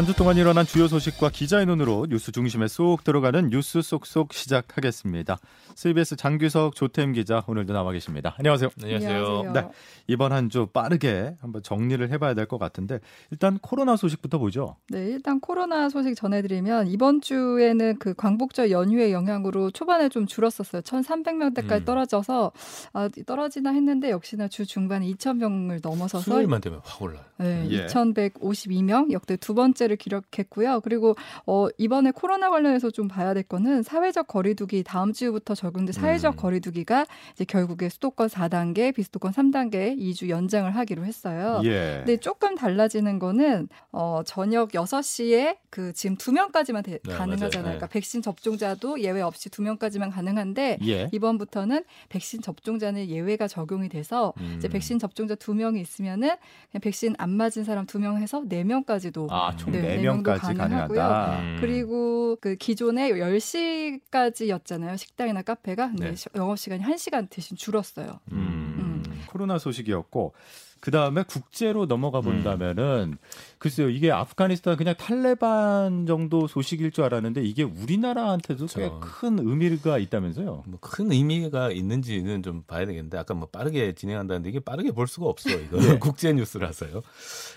한 주 동안 일어난 주요 소식과 기자의 눈으로 뉴스 중심에 쏙 들어가는 뉴스 쏙쏙 시작하겠습니다. CBS 장규석 조태임 기자 오늘도 나와 계십니다. 안녕하세요. 안녕하세요. 네, 이번 한 주 빠르게 한번 정리를 해봐야 될 것 같은데 일단 코로나 소식부터 보죠. 네, 일단 코로나 소식 전해드리면 이번 주에는 그 광복절 연휴의 영향으로 초반에 좀 줄었었어요. 1,300명대까지 음. 떨어져서 아, 떨어지나 했는데 역시나 주 중반에 2,000명을 넘어서서 수요일만 되면 확 올라요. 네, 예. 2,152명 역대 두 번째 를 기록했고요. 그리고 어, 이번에 코로나 관련해서 좀 봐야 될 거는 사회적 거리두기 다음 주부터 적용된 사회적 음. 거리두기가 이제 결국에 수도권 4단계, 비수도권 3단계 2주 연장을 하기로 했어요. 예. 근데 조금 달라지는 거는 어, 저녁 6시에 그 지금 두 명까지만 대- 네, 가능하잖아요. 맞아요. 네. 그러니까 백신 접종자도 예외 없이 두 명까지만 가능한데 예. 이번부터는 백신 접종자는 예외가 적용이 돼서 이제 음. 백신 접종자 두 명이 있으면은 그냥 백신 안 맞은 사람 두명 해서 네 명까지도 아, 총 4명까지 가능하고요. 가능하다. 음. 그리고 그 기존에 10시까지였잖아요. 식당이나 카페가. 근데 네. 시- 영업 시간이 1시간 대신 줄었어요. 음. 코로나 소식이었고 그 다음에 국제로 넘어가 본다면은 글쎄요 이게 아프가니스탄 그냥 탈레반 정도 소식일 줄 알았는데 이게 우리나라한테도 꽤 그렇죠. 큰 의미가 있다면서요? 뭐 큰 의미가 있는지는 좀 봐야 되겠는데 아까 뭐 빠르게 진행한다는데 이게 빠르게 볼 수가 없어 이거 예. 국제 뉴스라서요.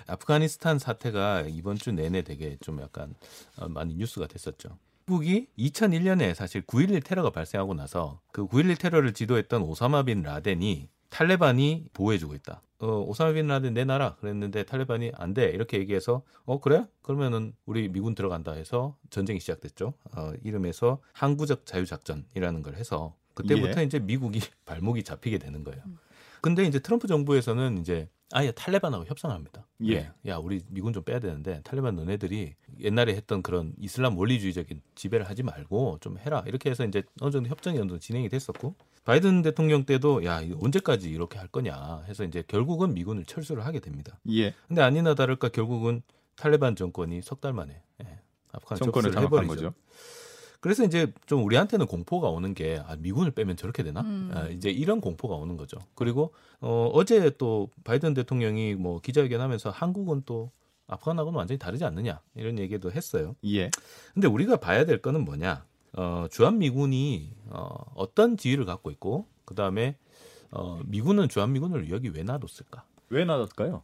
아프가니스탄 사태가 이번 주 내내 되게 좀 약간 어, 많이 뉴스가 됐었죠. 미국이 2001년에 사실 9.11 테러가 발생하고 나서 그 9.11 테러를 지도했던 오사마 빈 라덴이 탈레반이 보호해주고 있다. 어, 오사마 빈 라덴 내 나라 그랬는데 탈레반이 안 돼. 이렇게 얘기해서 어, 그래? 그러면은 우리 미군 들어간다 해서 전쟁이 시작됐죠. 어, 이름에서 항구적 자유작전이라는 걸 해서 그때부터 예. 이제 미국이 발목이 잡히게 되는 거예요. 근데 이제 트럼프 정부에서는 이제 아예 탈레반하고 협상합니다. 예. 야, 우리 미군 좀 빼야 되는데 탈레반 너네들이 옛날에 했던 그런 이슬람 원리주의적인 지배를 하지 말고 좀 해라. 이렇게 해서 이제 어느 정도 협정이 어느 정도 진행이 됐었고 바이든 대통령 때도 야, 언제까지 이렇게 할 거냐 해서 이제 결국은 미군을 철수를 하게 됩니다. 예. 근데 아니나 다를까 결국은 탈레반 정권이 석 달 만에 예, 아프간 정권을 해버리죠. 거죠. 그래서 이제 좀 우리한테는 공포가 오는 게 아, 미군을 빼면 저렇게 되나? 음. 아, 이제 이런 공포가 오는 거죠. 그리고 어, 어제 또 바이든 대통령이 뭐 기자회견하면서 한국은 또 아프간하고는 완전히 다르지 않느냐 이런 얘기도 했어요. 예. 근데 우리가 봐야 될 거는 뭐냐? 어, 주한 미군이 어, 어떤 지위를 갖고 있고 그 다음에 어, 미군은 주한 미군을 여기 왜 놔뒀을까? 왜 놔뒀을까요?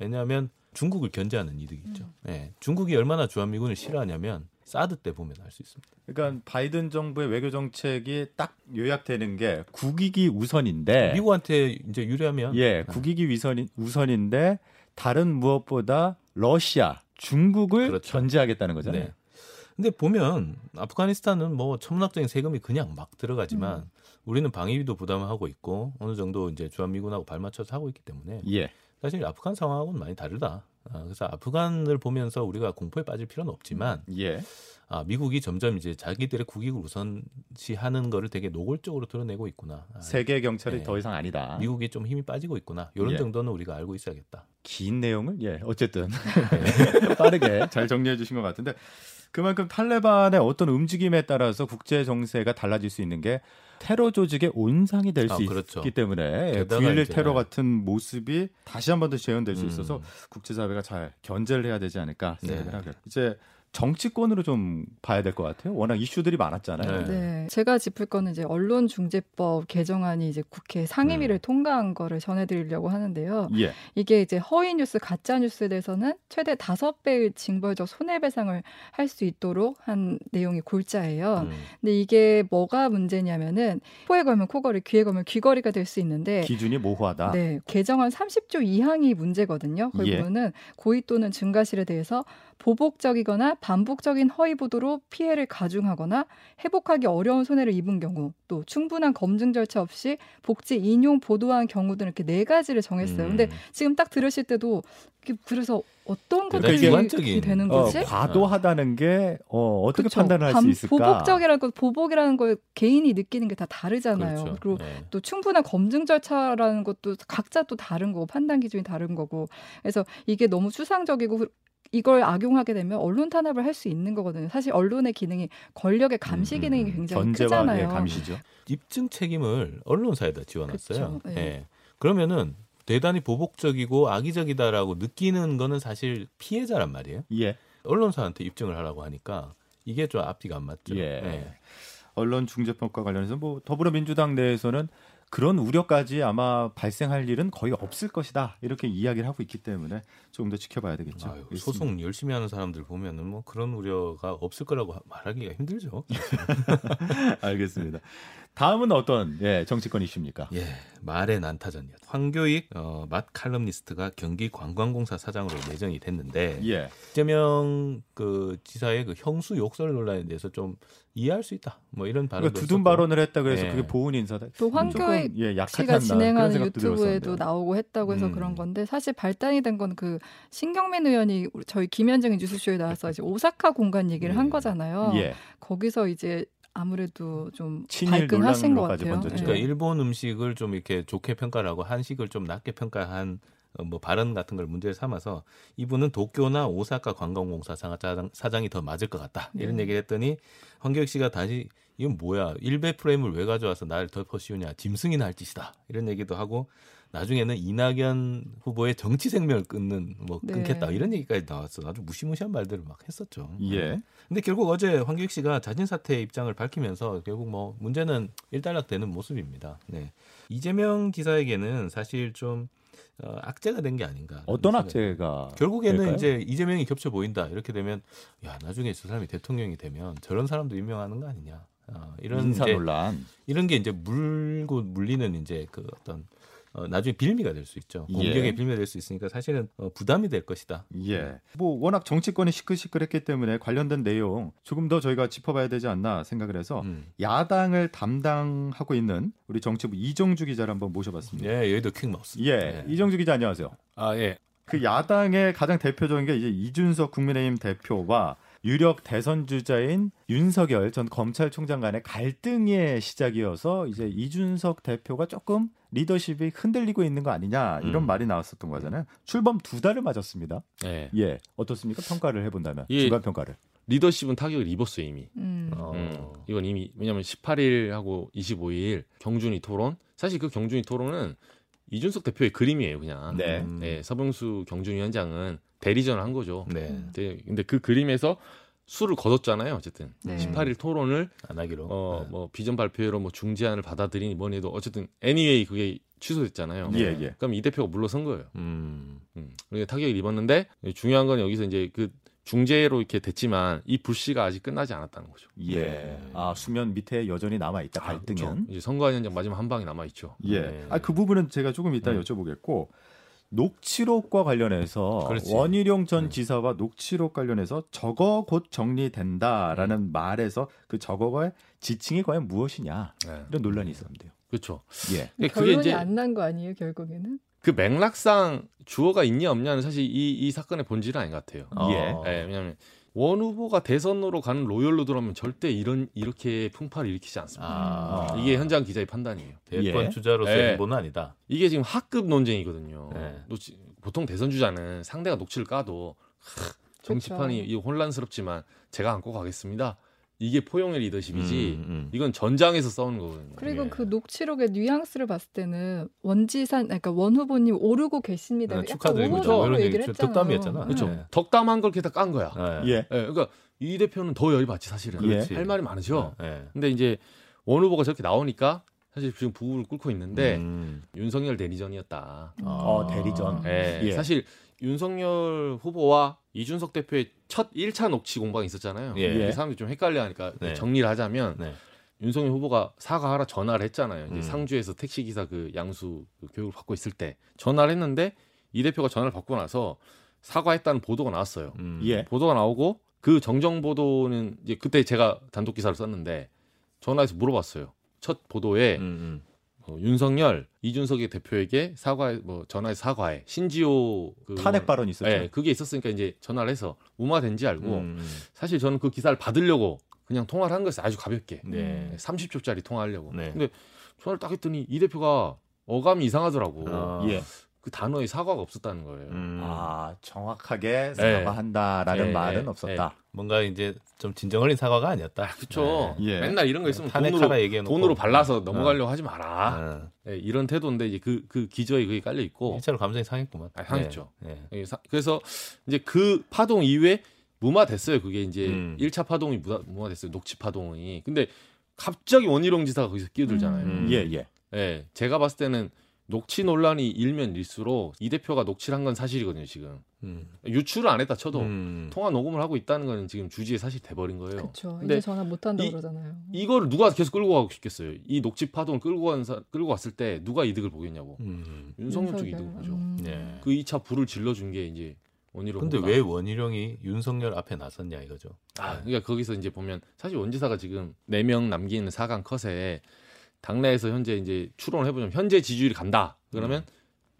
왜냐하면 중국을 견제하는 이득이 있죠. 예, 중국이 얼마나 주한 미군을 싫어하냐면 사드 때 보면 알 수 있습니다. 그러니까 바이든 정부의 외교 정책이 딱 요약되는 게 국익이 우선인데 미국한테 이제 유리하면 예, 국익이 위선이, 우선인데 다른 무엇보다 러시아, 중국을 그렇죠. 견제하겠다는 거잖아요. 네. 근데 보면 아프가니스탄은 뭐 천문학적인 세금이 그냥 막 들어가지만 음. 우리는 방위비도 부담하고 있고 어느 정도 이제 주한미군하고 발맞춰서 하고 있기 때문에 예. 사실 아프간 상황하고는 많이 다르다. 아, 그래서 아프간을 보면서 우리가 공포에 빠질 필요는 없지만 예. 아, 미국이 점점 이제 자기들의 국익을 우선시하는 거를 되게 노골적으로 드러내고 있구나. 아, 세계 경찰이 네. 더 이상 아니다. 미국이 좀 힘이 빠지고 있구나. 이런 예. 정도는 우리가 알고 있어야겠다. 긴 내용을 예 어쨌든 빠르게 잘 정리해 주신 것 같은데 그만큼 탈레반의 어떤 움직임에 따라서 국제 정세가 달라질 수 있는 게 테러 조직의 온상이 될수 아, 그렇죠. 있기 때문에 게다가 9.11 이제- 테러 같은 모습이 다시 한 번 더 재현될 수 음. 있어서 국제사회가 잘 견제를 해야 되지 않을까 생각을 네. 하고요. 이제 정치권으로 좀 봐야 될 것 같아요. 워낙 이슈들이 많았잖아요. 네. 네. 제가 짚을 거는 이제 언론중재법 개정안이 이제 국회 상임위를 통과한 거를 전해드리려고 하는데요. 예. 이게 이제 허위 뉴스, 가짜 뉴스에 대해서는 최대 다섯 배의 징벌적 손해배상을 할 수 있도록 한 내용이 골자예요. 음. 근데 이게 뭐가 문제냐면은 코에 걸면 코걸이, 귀에 걸면 귀걸이가 될 수 있는데 기준이 모호하다. 네, 개정안 30조 2항이 문제거든요. 거기 예. 보면은 고의 또는 증가실에 대해서 보복적이거나 반복적인 허위 보도로 피해를 가중하거나 회복하기 어려운 손해를 입은 경우, 또 충분한 검증 절차 없이 복지 인용 보도한 경우 등 이렇게 네 가지를 정했어요. 근데 음. 지금 딱 들으실 때도 그래서 어떤 것들이 주관적인, 되는 어, 거지? 과도하다는 게 어, 어떻게 그쵸. 판단을 할수 반- 있을까? 보복적이라는 거, 보복이라는 걸 개인이 느끼는 게 다 다르잖아요. 그렇죠. 그리고 네. 또 충분한 검증 절차라는 것도 각자 또 다른 거고 판단 기준이 다른 거고 그래서 이게 너무 추상적이고 이걸 악용하게 되면 언론 탄압을 할 수 있는 거거든요. 사실 언론의 기능이 권력의 감시 음, 기능이 굉장히 견제와 크잖아요. 예, 감시죠. 입증 책임을 언론사에다 지원했어요. 그쵸, 네. 예. 그러면은 대단히 보복적이고 악의적이다라고 느끼는 거는 사실 피해자란 말이에요. 예. 언론사한테 입증을 하라고 하니까 이게 좀 앞뒤가 안 맞죠. 예. 언론 중재법과 관련해서 뭐 더불어민주당 내에서는 그런 우려까지 아마 발생할 일은 거의 없을 것이다 이렇게 이야기를 하고 있기 때문에 조금 더 지켜봐야 되겠죠. 아유, 소송 열심히 하는 사람들 보면은 뭐 그런 우려가 없을 거라고 말하기가 힘들죠. 알겠습니다. 다음은 어떤 예, 정치권 이슈입니까? 예, 말의 난타전이었. 황교익 어, 맛 칼럼니스트가 경기 관광공사 사장으로 내정이 됐는데 예. 이재명 그 지사의 그 형수 욕설 논란에 대해서 좀 이해할 수 있다. 뭐 이런 발언도 그러니까 두둔. 발언을 했다 그래서 예. 그게 보훈 인사다. 또 황교익 조금, 예, 씨가 진행하는 유튜브에도. 나오고 했다고 해서 음. 그런 건데 사실 발단이 된 건 그 신경민 의원이 저희 김현정의 뉴스쇼에 나와서 이제 오사카 공간 얘기를 한 예. 거잖아요. 예. 거기서 이제 아무래도 좀 친일 발끈하신 것 같아요. 번졌죠. 그러니까 예. 일본 음식을 좀 이렇게 좋게 평가를 하고 한식을 좀 낮게 평가한 어, 뭐 발언 같은 걸 문제 삼아서 이분은 도쿄나 오사카 관광공사 사장, 사장이 더 맞을 것 같다 이런 네. 얘기를 했더니 황교익 씨가 다시 이건 뭐야 일베 프레임을 왜 가져와서 나를 덮어 씌우냐 짐승이나 할 짓이다 이런 얘기도 하고 나중에는 이낙연 후보의 정치 생명을 끊는 뭐 네. 끊겠다 이런 얘기까지 나왔어 아주 무시무시한 말들을 막 했었죠. 예. 근데 결국 어제 황교익 씨가 자진 사퇴 입장을 밝히면서 결국 뭐 문제는 일단락되는 모습입니다. 네. 이재명 지사에게는 사실 좀 어, 악재가 된 게 아닌가. 어떤 악재가 결국에는 될까요? 이제 이재명이 겹쳐 보인다 이렇게 되면 야 나중에 저 사람이 대통령이 되면 저런 사람도 임명하는 거 아니냐 어, 이런 인사 이제 논란. 이런 게 이제 물고 물리는 이제 그 어떤 어, 나중에 빌미가 될 수 있죠 예. 공격의 빌미가 될 수 있으니까 사실은 어, 부담이 될 것이다. 예. 뭐 워낙 정치권이 시끌시끌했기 때문에 관련된 내용 조금 더 저희가 짚어봐야 되지 않나 생각을 해서 음. 야당을 담당하고 있는 우리 정치부 이정주 기자를 한번 모셔봤습니다. 예, 여의도 퀵마우스. 예. 네. 이정주 기자 안녕하세요. 아, 예. 그 야당의 가장 대표적인 게 이제 이준석 국민의힘 대표와 유력 대선 주자인 윤석열 전 검찰총장 간의 갈등의 시작이어서 이제 이준석 대표가 조금 리더십이 흔들리고 있는 거 아니냐 이런 음. 말이 나왔었던 거잖아요. 출범 두 달을 맞았습니다. 예. 예, 어떻습니까? 평가를 해본다면 예. 중간 평가를. 리더십은 타격을 입었어요, 이미. 음. 어. 음, 이건 이미 왜냐하면 18일하고 25일 경준이 토론 사실 그 경준이 토론은 이준석 대표의 그림이에요, 그냥. 네. 음. 네, 서병수 경준 위원장은 대리전을 한 거죠. 네. 네, 근데 그 그림에서 수를 거뒀잖아요, 어쨌든. 네. 18일 토론을 안 하기로. 어, 네. 뭐 비전 발표로 뭐 중재안을 받아들이니 뭐니 해도 어쨌든 애니웨이 그게 취소됐잖아요. 예, 예. 그럼 이 대표가 물러선 거예요. 음. 음, 그러니까 타격을 입었는데 중요한 건 여기서 이제 그 중재로 이렇게 됐지만 이 불씨가 아직 끝나지 않았다는 거죠. 예. 아 수면 밑에 여전히 남아 있다 아, 갈등은. 그렇죠. 이제 선거안 현장 마지막 한 방이 남아 있죠. 예. 네. 아그 부분은 제가 조금 이따 음. 여쭤보겠고 녹취록과 관련해서 그렇지. 원희룡 전 음. 지사와 녹취록 관련해서 저거 곧 정리된다라는 음. 말에서 그 저거의 지칭이 과연 무엇이냐 네. 이런 논란이 있었는데요. 그렇죠. 예. 결론이 안 난 거 아니에요 결국에는? 그 맥락상 주어가 있냐 없냐는 사실 이, 이 사건의 본질은 아닌 것 같아요. 예. 어. 예, 왜냐하면 원 후보가 대선으로 가는 로열로 들어오면 절대 이런 이렇게 풍파를 일으키지 않습니다. 아. 이게 현장 기자의 판단이에요. 대권 예. 주자로서의 예. 행보는 아니다. 이게 지금 학급 논쟁이거든요. 네. 녹취- 보통 대선 주자는 상대가 녹취를 까도 하, 정치판이 그렇죠. 이 혼란스럽지만 제가 안고 가겠습니다. 이게 포용의 리더십이지. 음, 음. 이건 전장에서 싸우는 거거든요. 그리고 예. 그 녹취록의 뉘앙스를 봤을 때는 원지산, 그러니까 원 후보님 오르고 계십니다. 네, 축하드리고 이런 얘기를 얘기 했잖아요. 덕담이었잖아. 그렇죠. 네. 덕담한 걸 이렇게 다깐 거야. 네. 예. 예, 그러니까 이 대표는 더 열받지 사실은. 예. 할 말이 많으죠. 네. 근데 이제 원 후보가 저렇게 나오니까 사실 지금 부부를 꿇고 있는데 음. 윤석열 대리전이었다. 어, 대리전. 예, 예. 사실 윤석열 후보와 이준석 대표의 첫 1차 녹취 공방이 있었잖아요. 예. 이게 사람들이 좀 헷갈려 하니까 네. 정리를 하자면 네. 윤석열 후보가 사과하라 전화를 했잖아요. 이제 음. 상주에서 택시 기사 그 양수 그 교육을 받고 있을 때 전화를 했는데 이 대표가 전화를 받고 나서 사과했다는 보도가 나왔어요. 음. 예. 보도가 나오고 그 정정 보도는 이제 그때 제가 단독 기사를 썼는데 전화해서 물어봤어요. 첫 보도에 음, 음. 어, 윤석열 이준석의 대표에게 사과해 뭐 전화해 사과해 신지호 그 탄핵 발언 있었죠. 예, 그게 있었으니까 이제 전화를 해서 무마된지 알고 음, 사실 저는 그 기사를 받으려고 그냥 통화를 한 거였어요. 아주 가볍게. 네. 30초짜리 통화하려고. 네. 근데 전화를 딱 했더니 이 대표가 어감이 이상하더라고. 아. 예. 그 단어에 사과가 없었다는 거예요. 음. 아 정확하게 사과한다라는 예, 말은 예, 없었다. 뭔가 이제 좀 진정 어린 사과가 아니었다. 그렇죠. 예. 맨날 이런 거 있으면 탄핵하라 돈으로, 돈으로 발라서 넘어가려고 하지 마라. 아, 예, 이런 태도인데 이제 그, 그 기저에 그게 깔려 있고. 일차로 감정이 상했구만. 아, 상했죠. 네. 네. 예, 사- 그래서 이제 그 파동 이후에 무마됐어요. 그게 이제 음. 일 1차 파동이 무마, 무마됐어요. 녹취 파동이. 근데 갑자기 원희룡 지사가 거기서 끼어들잖아요. 음. 예 예. 예, 제가 봤을 때는 녹취 논란이 일면 일수록 이 대표가 녹취를 한 건 사실이거든요, 지금. 음. 유출을 안 했다 쳐도 음. 통화 녹음을 하고 있다는 거는 지금 주지의 사실 돼버린 거예요. 그렇죠. 근데 이제 전화 못 한다 이- 그러잖아요. 이거를 누가 계속 끌고 가고 싶겠어요? 이 녹취 파동을 끌고 간 사, 끌고 갔을 때 누가 이득을 보겠냐고. 음. 윤석열 쪽이 윤석열. 이득을 보죠. 음. 네. 그 2차 불을 질러준 게 이제 원희룡. 근데. 왜 원희룡이 윤석열 앞에 나섰냐 이거죠. 아, 그러니까 거기서 이제 보면 사실 원지사가 지금 4명 남기는 4강 컷에 당내에서 현재 이제 추론을 해보자면 현재 지지율이 간다. 그러면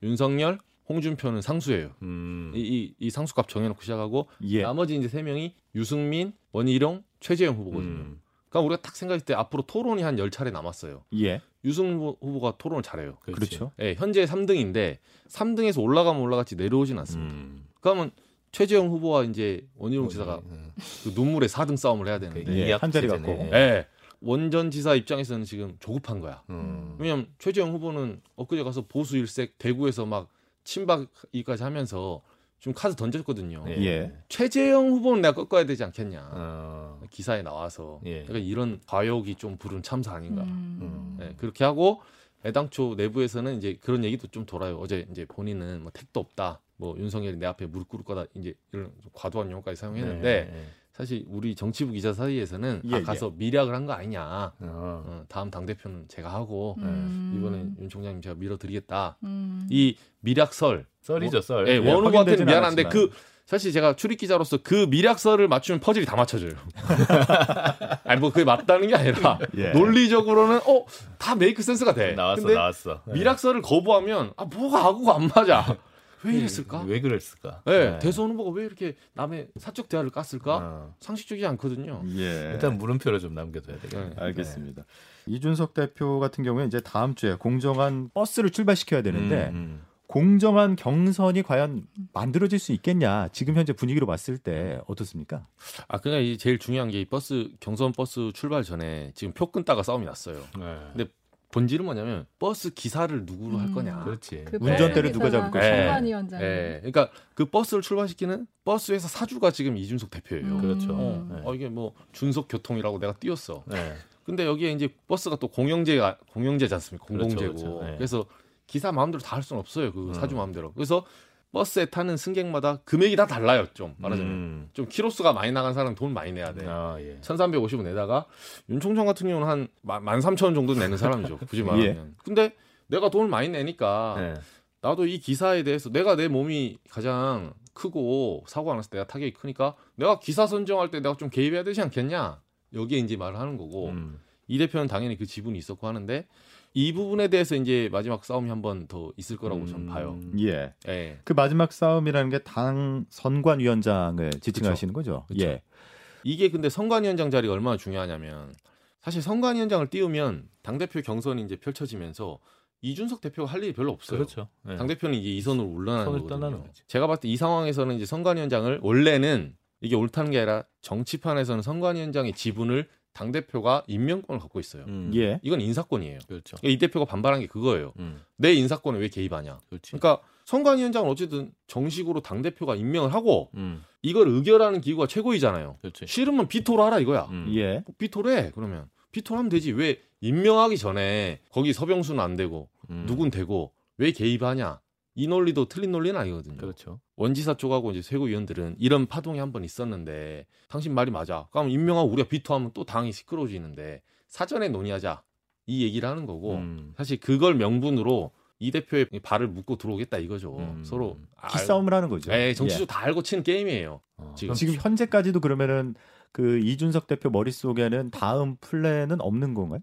윤석열, 홍준표는 상수예요. 음. 이, 이, 이 상수값 정해놓고 시작하고 예. 나머지 이제 세 명이 유승민, 원희룡, 최재형 후보거든요. 음. 그러니까 우리가 딱 생각했을 때 앞으로 토론이 한 10차례 남았어요. 예. 유승민 후보- 후보가 토론을 잘해요. 그렇지. 그렇죠. 예, 현재 3등인데 3등에서 올라가면 올라갔지 내려오진 않습니다. 음. 그러면 최재형 후보와 이제 원희룡 지사가 음. 그 눈물의 4등 싸움을 해야 되는데 그 예, 한 자리. 갖고. 예. 원전 지사 입장에서는 지금 조급한 거야. 음. 왜냐면 최재형 후보는 엊그제 가서 보수 일색 대구에서 막 친박이까지 하면서 좀 카드 던졌거든요. 예. 예. 최재형 후보는 내가 꺾어야 되지 않겠냐. 어. 기사에 나와서. 예. 그러니까 이런 과욕이 좀 부른 참사 아닌가. 음. 예, 그렇게 하고 애당초 내부에서는 이제 그런 얘기도 좀 돌아요. 어제 이제 본인은 뭐 택도 없다. 뭐 윤석열이 내 앞에 무릎 꿇을 거다. 이제 이런 좀 과도한 용어까지 사용했는데 네. 사실 우리 정치부 기자 사이에서는 예, 아, 가서 미략을 한 거 아니냐. 어. 어, 다음 당 대표는 제가 하고 음. 이번엔 윤 총장님 제가 밀어드리겠다. 음. 이 미략설, 썰이죠 썰. 예, 예, 원 후보한테는 확인되진 미안한데 않았지만. 그 사실 제가 출입 기자로서 그 미략설을 맞추면 퍼즐이 다 맞춰져요. 아니 뭐 그게 맞다는 게 아니라 예. 논리적으로는 어 다 make sense가 돼. 나왔어 근데 나왔어. 예. 밀약설을 거부하면 아 뭐가 아구가 안 맞아. 왜 이랬을까? 왜 그랬을까? 네, 네. 대선 후보가 왜 이렇게 남의 사적 대화를 깠을까? 어. 상식적이지 않거든요. 예. 일단 물음표를 좀 남겨둬야 되겠네. 네. 알겠습니다. 이준석 대표 같은 경우에 이제 다음 주에 공정한 버스를 출발시켜야 되는데 음, 음. 공정한 경선이 과연 만들어질 수 있겠냐? 지금 현재 분위기로 봤을 때 어떻습니까? 아 그냥 이 제일 중요한 게 이 버스 경선 버스 출발 전에 지금 표 끊다가 싸움이 났어요. 네. 근데 본질은 뭐냐면 버스 기사를 누구로 할 음. 거냐. 그렇지. 그 운전대를 누가 것이냐. 선관위원장. 예, 그러니까 그 버스를 출발시키는 버스 회사 사주가 지금 이준석 대표예요. 음. 그렇죠. 어, 네. 어, 이게 뭐 준석 교통이라고 내가 띄웠어. 네. 근데 여기에 이제 버스가 또 공영제가 공영제지 않습니까? 그렇죠, 공공재고. 그렇죠. 네. 그래서 기사 마음대로 다 할 수는 없어요. 그 음. 사주 마음대로. 그래서 버스에 타는 승객마다 금액이 다 달라요. 좀 말하자면 음. 좀 키로수가 많이 나간 사람 돈 많이 내야 돼. 아, 예. 1,350원 내다가 윤 총장 같은 경우는 한 13,000원 정도 내는 사람이죠. 굳이 말하면. 예. 근데 내가 돈을 많이 내니까 네. 나도 이 기사에 대해서 내가 내 몸이 가장 크고 사고가 났을 때 내가 타격이 크니까 내가 기사 선정할 때 내가 좀 개입해야 되지 않겠냐. 여기에 이제 말을 하는 거고 음. 이 대표는 당연히 그 지분이 있었고 하는데 이 부분에 대해서 이제 마지막 싸움이 한 번 더 있을 거라고 저는 봐요. 음. 예. 예. 그 마지막 싸움이라는 게 당 선관위원장을 지칭하시는 거죠. 그쵸. 예. 이게 근데 선관위원장 자리가 얼마나 중요하냐면 사실 선관위원장을 띄우면 당 대표 경선이 이제 펼쳐지면서 이준석 대표가 할 일이 별로 없어요. 그렇죠. 네. 당 대표는 이제 이 선으로 올라가는 선을 거거든요. 제가 봤을 때 이 상황에서는 이제 선관위원장을 원래는 이게 옳다는 게 아니라 정치판에서는 선관위원장의 지분을 당 대표가 임명권을 갖고 있어요. 음. 네. 예. 이건 인사권이에요. 그렇죠. 이 대표가 반발한 게 그거예요. 음. 내 인사권에 왜 개입하냐. 그렇지. 그러니까 선관위원장은 어쨌든 정식으로 당 대표가 임명을 하고 음. 이걸 의결하는 기구가 최고이잖아요. 그렇지. 싫으면 비토를 하라 이거야. 음. 예. 비토를 해 그러면 비토를 하면 되지 왜 임명하기 전에 거기 서병수는 안 되고 음. 누군 되고 왜 개입하냐 이 논리도 틀린 논리는 아니거든요. 그렇죠. 원지사 쪽하고 이제 최고위원들은 이런 파동이 한 번 있었는데 당신 말이 맞아. 그럼 임명하고 우리가 비토하면 또 당이 시끄러워지는데 사전에 논의하자 이 얘기를 하는 거고 음. 사실 그걸 명분으로 이 대표의 발을 묶고 들어오겠다 이거죠. 음. 서로 알- 기싸움을 하는 거죠. 예, 정치적 다 알고 치는 게임이에요. 어, 지금. 지금 현재까지도 그러면은 그 이준석 대표 머릿속에는 다음 플랜은 없는 건가요?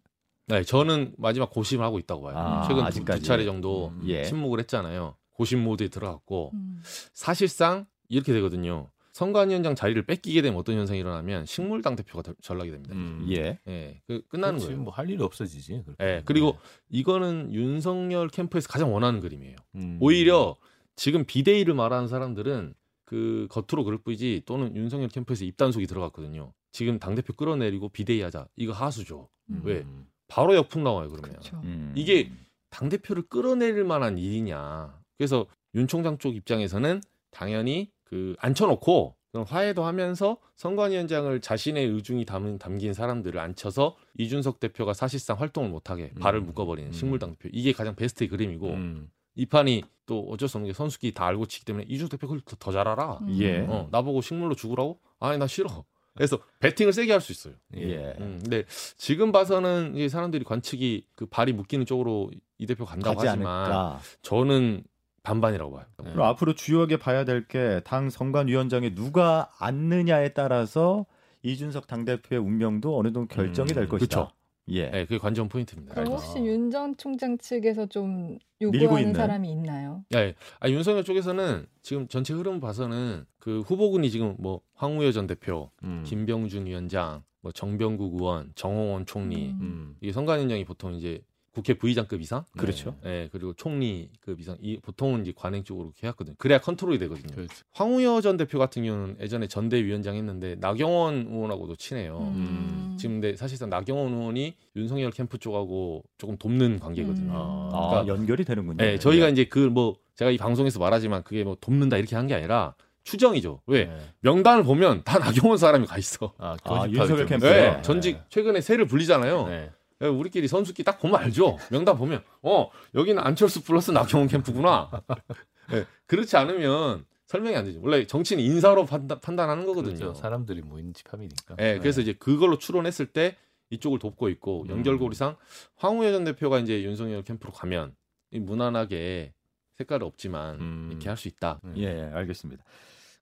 네, 저는 마지막 고심을 하고 있다고 봐요. 아, 최근 두, 아직까지. 두 차례 정도 음, 예. 침묵을 했잖아요. 고심 모드에 들어갔고 음. 사실상 이렇게 되거든요. 선관위원장 자리를 뺏기게 되면 어떤 현상이 일어나면 식물당 대표가 될- 전락이 됩니다. 음. 예. 예, 그 끝나는 거예요. 뭐 할 일이 없어지지. 그렇게. 예, 그리고 이거는 윤석열 캠프에서 가장 원하는 그림이에요. 음. 오히려 지금 비대위를 말하는 사람들은 그 겉으로 그럴 뿐이지 또는 윤석열 캠프에서 입단속이 들어갔거든요. 지금 당 대표 끌어내리고 비대위 하자. 이거 하수죠. 음. 왜? 바로 역풍 나와요 그러면. 그렇죠. 음. 이게 당 대표를 끌어내릴 만한 일이냐. 그래서 윤 총장 쪽 입장에서는 당연히 그 앉혀놓고 화해도 하면서 선관위원장을 자신의 의중이 담은 담긴 사람들을 앉혀서 이준석 대표가 사실상 활동을 못하게 발을 음. 묶어버리는 음. 식물당 대표 이게 가장 베스트의 그림이고 음. 이 판이 또 어쩔 수 없는 게 선수끼리 다 알고 치기 때문에 이준석 대표 그걸 더, 더 잘 알아. 음. 예. 어, 나보고 식물로 죽으라고? 아니 나 싫어. 그래서 배팅을 세게 할 수 있어요. 예. 음, 근데 지금 봐서는 이 사람들이 관측이 그 발이 묶이는 쪽으로 이 대표 간다고 하지만 않을까. 저는 반반이라고 봐요. 네. 그럼 앞으로 주요하게 봐야 될 게 당 선관위원장에 누가 앉느냐에 따라서 이준석 당대표의 운명도 어느 정도 결정이 음, 될 것이다. 그쵸. 예. 네, 그게 관전 포인트입니다. 그럼. 혹시 윤전 총장 측에서 좀 요구하는 있는? 사람이 있나요? 네, 아, 윤석열 쪽에서는 지금 전체 흐름 봐서는 그 후보군이 지금 뭐 황우여 전 대표, 음. 김병준 위원장, 뭐 정병국 의원, 정홍원 총리 음. 음. 이게 선관위원장이 보통 이제 국회 부의장급 이상, 그렇죠. 예, 그리고 총리급 이상, 이 보통은 이제 관행 쪽으로 이렇게 해왔거든요. 그래야 컨트롤이 되거든요. 그렇죠. 황우여 전 대표 같은 경우는 예전에 전대위원장 했는데 나경원 의원하고도 친해요. 음. 지금 근데 사실상 나경원 의원이 윤석열 캠프 쪽하고 조금 돕는 관계거든요. 음. 아, 그러니까- 연결이 되는군요. 네, 저희가 이제 그 뭐 제가 이 방송에서 말하지만 그게 뭐 돕는다 이렇게 한 게 아니라 추정이죠. 왜 네. 명단을 보면 다 나경원 사람이 가 있어. 아, 아, 교집합이 윤석열 좀 캠프에? 네. 전직 최근에 세를 불리잖아요. 네. 예, 우리끼리 선수끼리 딱 보면 알죠. 명단 보면 어 여기는 안철수 플러스 나경원 캠프구나. 예, 그렇지 않으면 설명이 안 되죠. 원래 정치는 인사로 판단, 판단 하는 거거든요. 그렇죠. 사람들이 모인 집합이니까. 예, 그래서 이제 그걸로 추론했을 때 이쪽을 돕고 있고 음. 연결고리상 황우여 전 대표가 이제 윤석열 캠프로 가면 이 무난하게 색깔 없지만 음. 이렇게 할 수 있다. 음. 예, 알겠습니다.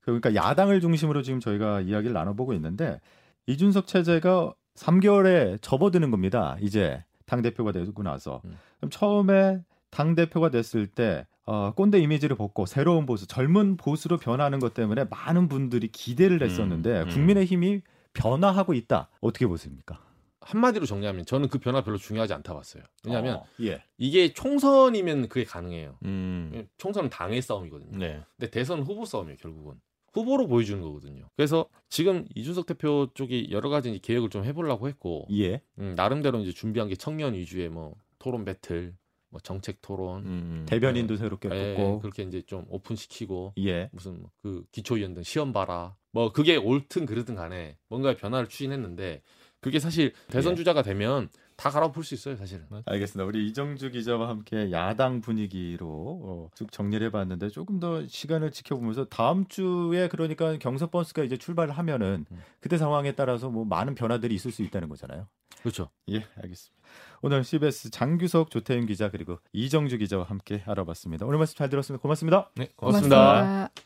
그러니까 야당을 중심으로 지금 저희가 이야기를 나눠보고 있는데 이준석 체제가 3개월에 접어드는 겁니다. 이제 당 대표가 되고 나서 음. 그럼 처음에 당 대표가 됐을 때 어, 꼰대 이미지를 벗고 새로운 보수, 젊은 보수로 변하는 것 때문에 많은 분들이 기대를 했었는데 음. 국민의힘이 변화하고 있다. 어떻게 보십니까? 한마디로 정리하면 저는 그 변화 별로 중요하지 않다 봤어요. 왜냐하면 어, 예, 이게 총선이면 그게 가능해요. 음. 총선은 당의 싸움이거든요. 네. 근데 대선 후보 싸움이에요, 결국은. 후보로 보여주는 거거든요. 그래서 지금 이준석 대표 쪽이 여러 가지 계획을 좀 해보려고 했고, 예, 음, 나름대로 이제 준비한 게 청년 위주의 뭐 토론 배틀, 뭐 정책 토론, 음. 대변인도 새롭게 예, 뽑고 그렇게 이제 좀 오픈시키고, 예, 무슨 뭐그 기초위원 등 시험 봐라. 뭐 그게 옳든 그르든 간에 뭔가 변화를 추진했는데, 그게 사실 대선 예. 주자가 되면 다 갈아엎을 수 있어요, 사실은. 알겠습니다. 우리 이정주 기자와 함께 야당 분위기로 어, 쭉 정리를 해봤는데 조금 더 시간을 지켜보면서 다음 주에 그러니까 경선 버스가 이제 출발을 하면은 음. 그때 상황에 따라서 뭐 많은 변화들이 있을 수 있다는 거잖아요. 그렇죠. 예, 알겠습니다. 오늘 CBS 장규석 조태임 기자 그리고 이정주 기자와 함께 알아봤습니다. 오늘 말씀 잘 들었습니다. 고맙습니다. 네, 고맙습니다. 고맙습니다.